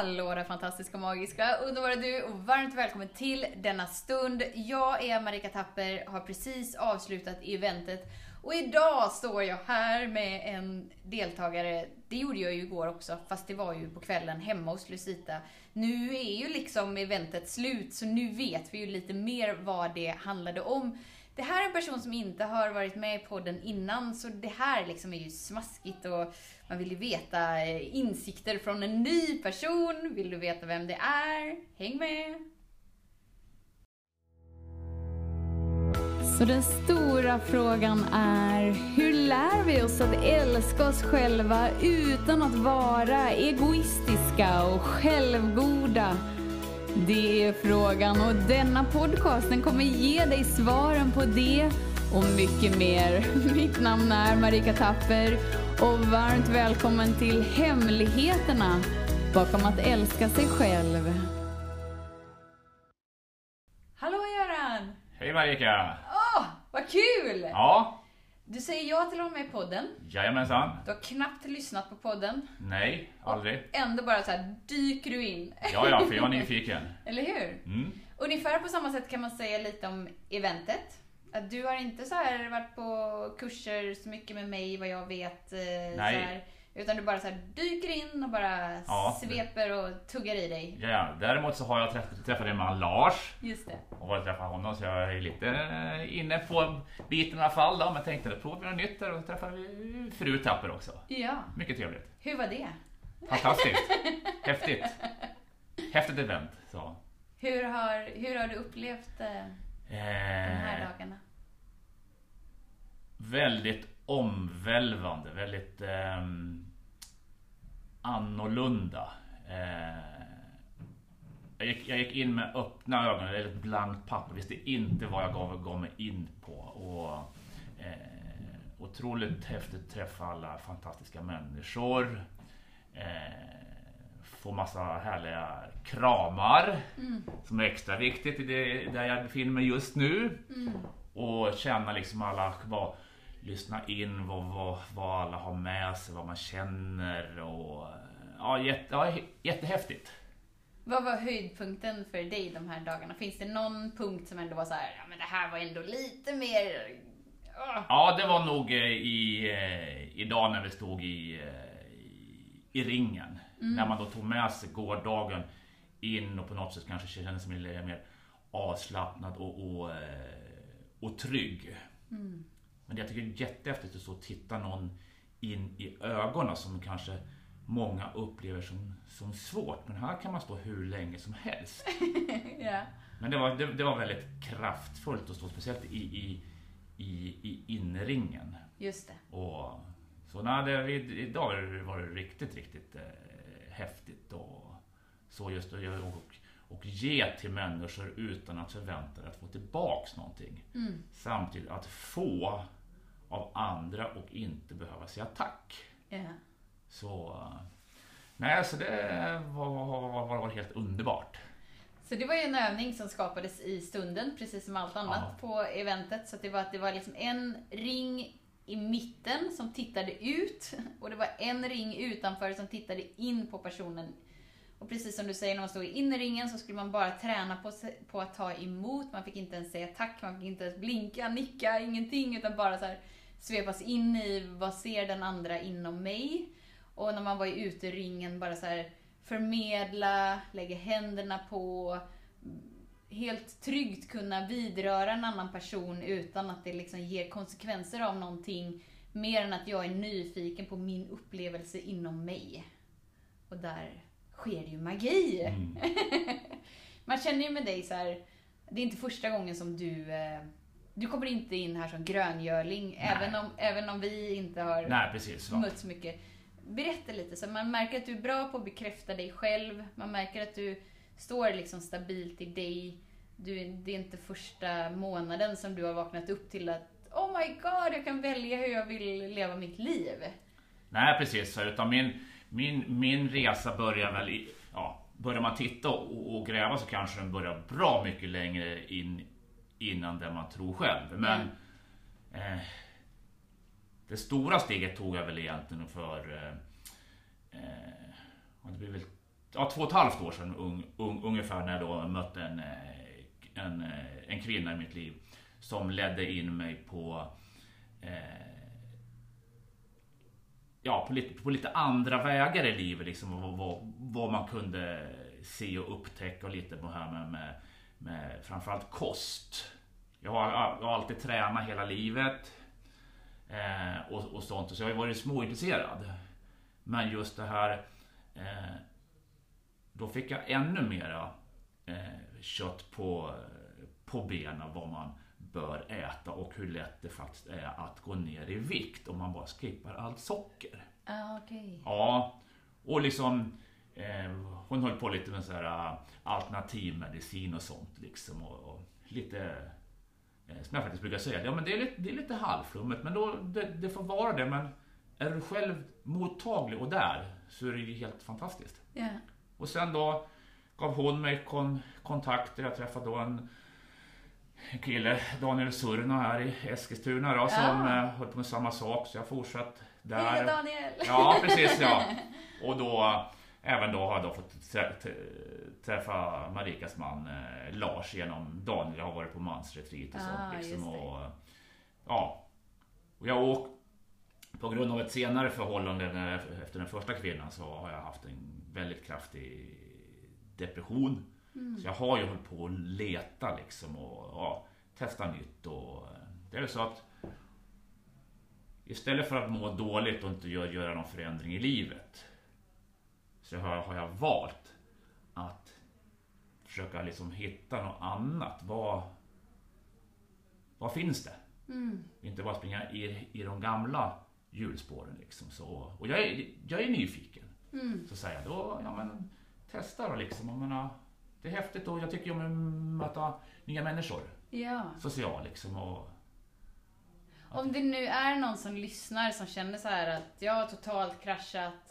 Hallå där fantastiska, magiska, underbara du och varmt välkommen till denna stund. Jag är Marika Tapper, har precis avslutat eventet och idag står jag här med en deltagare. Det gjorde jag ju igår också, fast det var ju på kvällen hemma hos Lucita. Nu är ju liksom eventet slut, så nu vet vi ju lite mer vad det handlade om. Det här är en person som inte har varit med i podden innan, så det här liksom är ju smaskigt och man vill ju veta eh, insikter från en ny person. Vill du veta vem det är? Häng med! Så den stora frågan är, hur lär vi oss att älska oss själva utan att vara egoistiska och självgoda? Det är frågan och denna podcasten kommer ge dig svaren på det och mycket mer. Mitt namn är Marika Tapper och varmt välkommen till Hemligheterna bakom att älska sig själv. Hallå Göran! Hej Marika! Åh, vad kul! Ja, Du säger ja till att vara med i podden. jajamensan. Du har knappt lyssnat på podden. Nej, aldrig. Ändå bara så här dyker du in. Ja, ja, för jag är nyfiken. Eller hur? Mm. Ungefär på samma sätt kan man säga lite om eventet. Att du har inte så här varit på kurser så mycket med mig vad jag vet. eh, här, utan du bara så här dyker in och bara Ja. sveper och tuggar i dig. Ja. Däremot så har jag träffat, träffat en man, Lars, Just det. och varit träffat honom så jag är lite eh, inne på biten i alla fall. Då, men tänkte att provar vi något nytt där och träffade vi fru Tapper också. Ja. Mycket trevligt. Hur var det? Fantastiskt. Häftigt. Häftigt event. Så. Hur har, hur har du upplevt eh, de här Eh, dagarna? väldigt omvälvande, väldigt ehm, annorlunda. Eh, jag, gick, jag gick in med öppna ögon, eller ett blankt papper, visste inte vad jag gav, gav mig in på. Och, eh, otroligt häftigt att träffa alla fantastiska människor. Eh, få massa härliga kramar, som är extra viktigt i det, där jag befinner mig just nu. Och känna liksom alla, vad, lyssna in vad, vad, vad alla har med sig, vad man känner och ja, jätte, ja, jättehäftigt. Vad var höjdpunkten för dig de här dagarna? Finns det någon punkt som ändå var så här, ja men det här var ändå lite mer... Ja, det var nog eh, i, eh, idag när vi stod i, eh, i, i ringen. När man då tog med sig gårdagen in och på något sätt kanske kände sig mer, mer avslappnad och, och, eh, och trygg. Men det jag tycker är jättehäftigt att så titta någon in i ögonen som kanske många upplever som, som svårt. Men här kan man stå hur länge som helst. Ja. Men det var, det, det var väldigt kraftfullt att stå speciellt i, i, i, i inringen. Just det. Och, så nej, det, idag var det riktigt, riktigt eh, häftigt. Och, så just göra- och, och ge till människor utan att förvänta dig att få tillbaks någonting. Mm. Samtidigt att få av andra och inte behöva säga tack. Ja. Så, nej, så det var, var, var, var helt underbart. Så det var ju en övning som skapades i stunden, precis som allt annat på eventet. Så det var, att det var liksom en ring i mitten som tittade ut och det var en ring utanför som tittade in på personen. Och precis som du säger, när man stod i innerringen så skulle man bara träna på, på att ta emot. Man fick inte ens säga tack, man fick inte ens blinka, nicka, ingenting. Utan bara så här svepas in i vad ser den andra inom mig. Och när man var i uteringen bara så här förmedla, lägga händerna på, helt tryggt kunna vidröra en annan person utan att det liksom ger konsekvenser av någonting mer än att jag är nyfiken på min upplevelse inom mig. Och där sker ju magi. Mm. Man känner ju med dig så här, det är inte första gången som du eh, du kommer inte in här som gröngörling, även om, även om vi inte har Nej, precis. Mötts mycket. Berätta lite, så man märker att du är bra på att bekräfta dig själv. Man märker att du står liksom stabilt i dig. Du, det är inte första månaden som du har vaknat upp till att Oh my god, jag kan välja hur jag vill leva mitt liv. Nej, precis. Utan min, min, min resa börjar väl i... Ja, börjar man titta och, och gräva så kanske den börjar bra mycket längre in innan det man tror själv. Men eh, det stora steget tog jag väl egentligen för... Eh, eh, det blir väl ja, två och ett halvt år sedan un, un, ungefär när jag då mötte en, eh, en, eh, en kvinna i mitt liv som ledde in mig på eh, ja, på lite, på lite andra vägar i livet. Liksom, vad, vad, vad man kunde se och upptäcka och lite på här med, med, med framförallt kost. Jag har, jag har alltid tränat hela livet. Eh, och, och sånt. Så jag har varit småintresserad. Men just det här eh, Då fick jag ännu mera eh, kött på, på benen vad man bör äta och hur lätt det faktiskt är att gå ner i vikt om man bara skippar allt socker. Ah, okay. Ja, och liksom hon höll på lite med så här alternativmedicin och sånt liksom och, och lite Eh, som jag faktiskt brukar säga, ja men det är lite, det är lite halvflummigt men då, det, det, får vara det. Men är du själv mottaglig och där så är det ju helt fantastiskt. Yeah. Och sen då gav hon mig kon, kontakter. Jag träffade då en kille, Daniel Surna här i Eskilstuna då, som ja. höll på med samma sak. Så jag fortsatt där. Hej Daniel! Ja, precis ja. Och då även då har jag då fått träffa Marikas man eh, Lars genom Daniel. Jag har varit på mansretreat och ah, sånt. Liksom, och, ja. Och jag åkt på grund av ett senare förhållande efter den första kvinnan så har jag haft en väldigt kraftig depression. Mm. Så jag har ju hållit på att leta liksom och ja, testa nytt. Och, det är så att istället för att må dåligt och inte göra någon förändring i livet så har, har jag valt att försöka liksom hitta något annat. Vad, vad finns det? Mm. Inte bara springa i, i de gamla hjulspåren. Liksom. Så, och jag är, jag är nyfiken. Mm. Så säger jag då, ja men testa då liksom. Jag menar, det är häftigt och jag tycker om att möta nya människor. Ja. Social liksom. Och, om det nu är någon som lyssnar som känner så här att jag har totalt kraschat,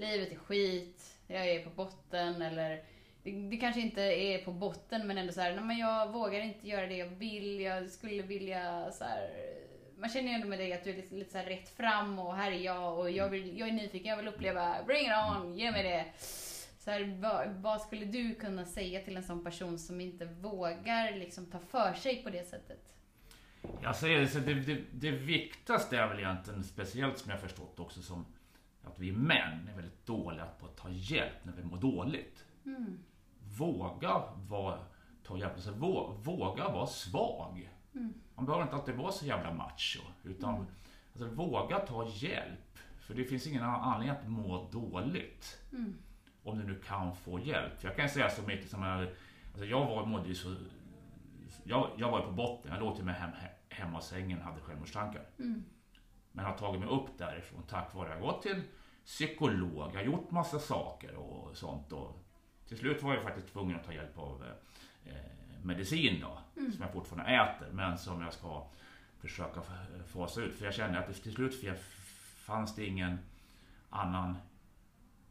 livet är skit, jag är på botten eller det, det, kanske inte är på botten men ändå så här, nej, men jag vågar inte göra det jag vill, jag skulle vilja så här, man känner ju ändå med dig att du är lite, lite så här rätt fram och här är jag och jag, vill, jag är nyfiken, jag vill uppleva, bring it on, ge mig det. Så här, vad, vad, skulle du kunna säga till en sån person som inte vågar liksom ta för sig på det sättet? Jag säger så det, det, det viktigaste är väl egentligen, speciellt som jag förstått också som att vi män är väldigt dåliga på att ta hjälp när vi mår dåligt. Mm våga vara, ta hjälp sig, våga vara svag. Mm. Man behöver inte alltid vara så jävla macho. Utan mm. alltså, våga ta hjälp. För det finns ingen anledning att må dåligt. Mm. Om du nu kan få hjälp. För jag kan säga så mycket som jag, alltså jag var, mådde ju så, jag, jag var på botten. Jag låg till mig hem, hemma i sängen och hade självmordstankar. Mm. Men har tagit mig upp därifrån tack vare att jag gått till psykolog, jag har gjort massa saker och sånt. Och till slut var jag faktiskt tvungen att ta hjälp av eh, medicin då, mm. som jag fortfarande äter, men som jag ska försöka fasa ut. För jag kände att det till slut fanns det ingen annan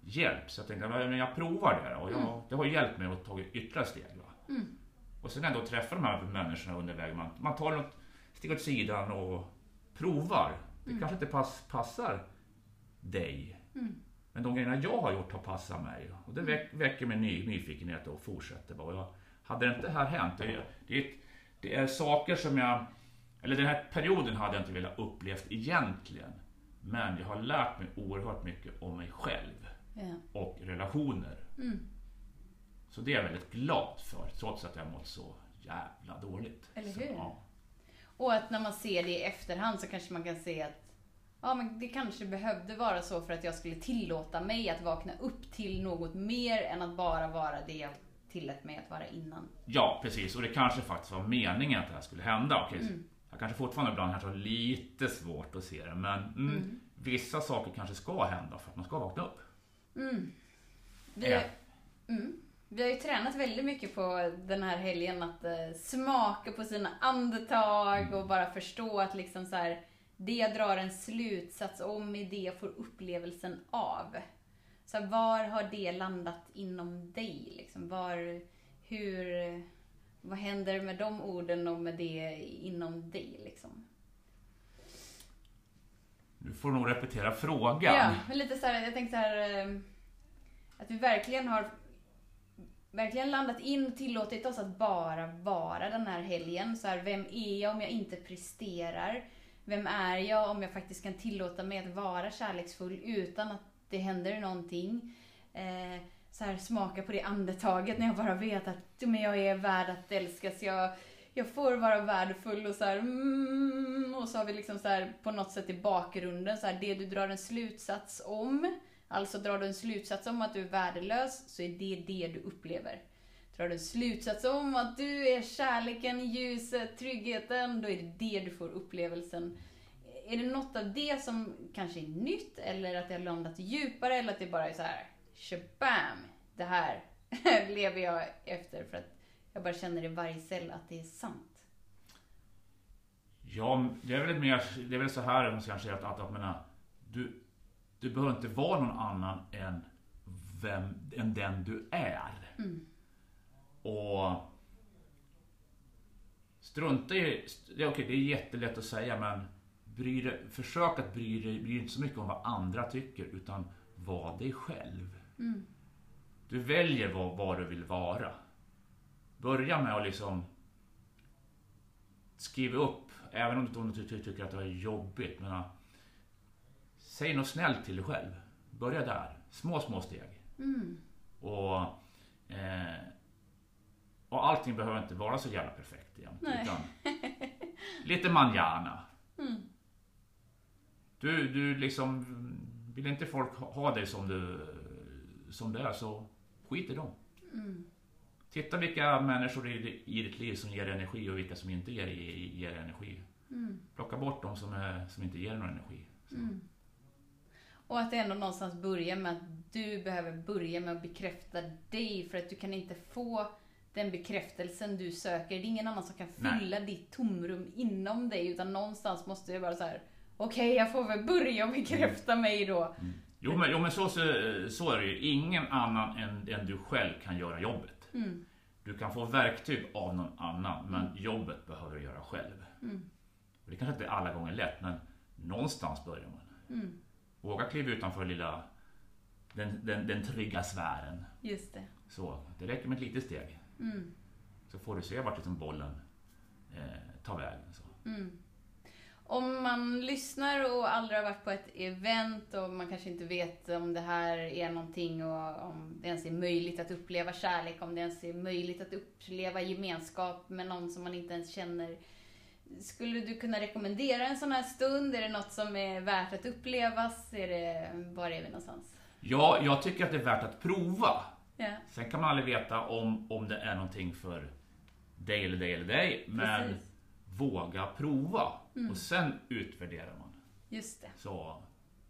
hjälp. Så jag tänkte att jag provar det. Och jag, mm. det har hjälpt mig att ta ytterligare steg. Mm. Och sen ändå träffa de här människorna under vägen. Man, man tar något steg åt sidan och provar. Det mm. kanske inte pass, passar dig. Mm. Men de grejerna jag har gjort har passat mig. Och det väck, väcker mig ny, nyfikenhet och fortsätter bara. Jag, hade det inte det här hänt, det är, det, är, det är saker som jag... Eller den här perioden hade jag inte velat upplevt egentligen. Men jag har lärt mig oerhört mycket om mig själv. Yeah. Och relationer. Mm. Så det är jag väldigt glad för, trots att jag mått så jävla dåligt. Eller hur? Så, ja. Och att när man ser det i efterhand så kanske man kan se att ja, men det kanske behövde vara så för att jag skulle tillåta mig att vakna upp till något mer än att bara vara det jag tillät mig att vara innan. Ja, precis. Och det kanske faktiskt var meningen att det här skulle hända. Okej, mm. Jag kanske fortfarande ibland har lite svårt att se det, men mm, mm. vissa saker kanske ska hända för att man ska vakna upp. Mm. Vi, äh. Vi har ju tränat väldigt mycket på den här helgen att uh, smaka på sina andetag mm. och bara förstå att liksom så här, det jag drar en slutsats om är det jag får upplevelsen av. Så var har det landat inom dig? Liksom? Var, hur, vad händer med de orden och med det inom dig? Liksom? Du får nog repetera frågan. Ja, men lite så här, jag tänkte så här. Eh, att vi verkligen har verkligen landat in och tillåtit oss att bara vara den här helgen. Så här, vem är jag om jag inte presterar? Vem är jag om jag faktiskt kan tillåta mig att vara kärleksfull utan att det händer någonting? Eh, så här, smaka på det andetaget när jag bara vet att men jag är värd att älskas. Jag, jag får vara värdefull och så här, mm, och så har vi liksom så här, på något sätt i bakgrunden så här, det du drar en slutsats om. Alltså drar du en slutsats om att du är värdelös så är det det du upplever. Drar du en slutsats om att du är kärleken, ljuset, tryggheten, då är det det du får upplevelsen. Är det något av det som kanske är nytt eller att det har landat djupare eller att det bara är så här, shabam, det här lever jag efter för att jag bara känner i varje cell att det är sant. Ja, det är väl mer, det är väl så här man kanske att, att, att menar, du, du behöver inte vara någon annan än, vem, än den du är. Mm. Och strunta i, det, okay, det är jättelätt att säga men bry försök att bry dig, bry dig inte så mycket om vad andra tycker utan var dig själv. Mm. Du väljer vad, vad du vill vara. Börja med att liksom skriva upp, även om du, om du tycker att det är jobbigt. Men, säg något snällt till dig själv. Börja där. Små, små steg. Mm. Och, eh, och allting behöver inte vara så jävla perfekt igen. Nej. Utan lite manjana. Mm. Du, du liksom, vill inte folk ha dig som du, som du är så skit i dem. Mm. Titta vilka människor i, i ditt liv som ger dig energi och vilka som inte ger, ger energi. Mm. Plocka bort de som, är, som inte ger någon energi. Mm. Och att det ändå någonstans börjar med att du behöver börja med att bekräfta dig för att du kan inte få den bekräftelsen du söker. Det är ingen annan som kan Nej. fylla ditt tomrum inom dig utan någonstans måste det vara så här. okej jag får väl börja bekräfta mig då. Jo men, jo, men så, så, så är det ju. Ingen annan än, än du själv kan göra jobbet. Mm. Du kan få verktyg av någon annan, men jobbet behöver du göra själv. Mm. Och det kanske inte är alla gånger lätt, men någonstans börjar man. Mm. Våga kliva utanför lilla, den, den, den trygga sfären. Just det. Så, det räcker med ett litet steg. Mm. Så får du se vart liksom bollen eh, tar vägen. Så. Mm. Om man lyssnar och aldrig har varit på ett event och man kanske inte vet om det här är någonting och om det ens är möjligt att uppleva kärlek, om det ens är möjligt att uppleva gemenskap med någon som man inte ens känner. Skulle du kunna rekommendera en sån här stund? Är det något som är värt att upplevas? Är det, var är vi någonstans? Ja, jag tycker att det är värt att prova. Ja, Sen kan man aldrig veta om, om det är någonting för dig eller dig eller dig. Men precis. våga prova. Mm. Och sen utvärderar man. Just det. Så,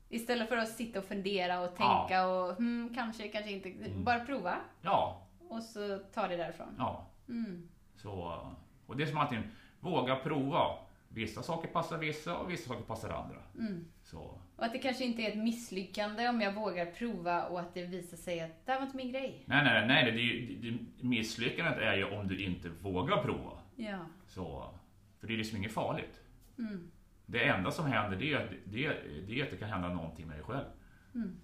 Istället för att sitta och fundera och tänka och hmm, kanske, kanske inte. Mm. Bara prova ja, och så ta det därifrån. ja. Mm. Så, och det är som alltid, våga prova. Vissa saker passar vissa och vissa saker passar andra. Mm. Så, Och att det kanske inte är ett misslyckande om jag vågar prova och att det visar sig att det här var inte min grej. nej, nej, nej, det, är ju- det, det, misslyckandet är ju om du inte vågar prova. Ja. Så, för det är liksom inget farligt. Mm. Det enda som händer det är, att- det, det är att det kan hända någonting med dig själv. Mm.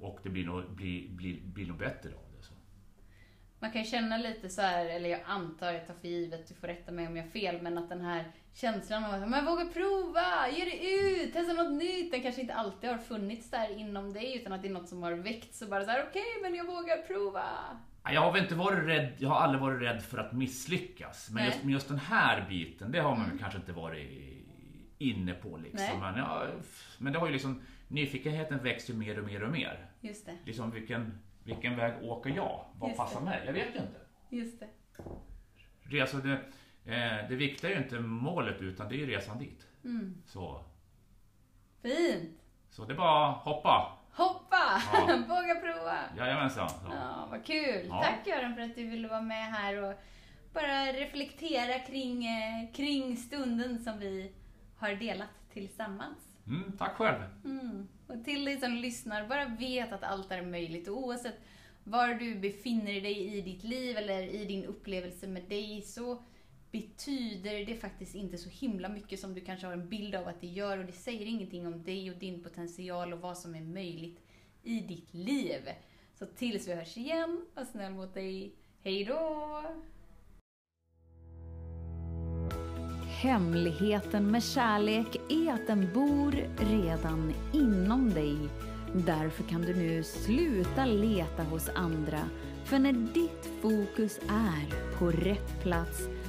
Och det blir nog, blir, blir, blir nog bättre av det. Så. Man kan ju känna lite så här, eller jag antar, jag tar för givet, du får rätta mig om jag har fel, men att den här känslan av att men våga prova, ge det ut, testa något nytt, den kanske inte alltid har funnits där inom dig, utan att det är något som har väckts och bara så här, okej, men jag vågar prova. Jag har väl inte varit rädd, jag har aldrig varit rädd för att misslyckas. Men just, men just den här biten, det har man Mm. kanske inte varit inne på liksom. Men, ja, men det har ju liksom, nyfikenheten växer ju mer och mer och mer. Just det, Liksom vilken, vilken väg åker jag? Vad Just passar det. mig? Jag vet ju inte. just det. Resa, det, eh, det viktiga är ju inte målet utan det är ju resan dit. Mm. Så, Fint! så det är bara hoppa. Hoppa! Ja. våga prova! Jajamensan. Så. Ja, vad kul! Ja. Tack Göran för att du ville vara med här och bara reflektera kring, eh, kring stunden som vi har delat tillsammans. Mm, tack själv. Mm. Och till dig som lyssnar, bara vet att allt är möjligt. Och oavsett var du befinner dig i ditt liv eller i din upplevelse med dig så betyder det faktiskt inte så himla mycket som du kanske har en bild av att det gör. Och det säger ingenting om dig och din potential och vad som är möjligt i ditt liv. Så tills vi hörs igen, var snäll mot dig. Hej då! Hemligheten med kärlek är att den bor redan inom dig. Därför kan du nu sluta leta hos andra. För när ditt fokus är på rätt plats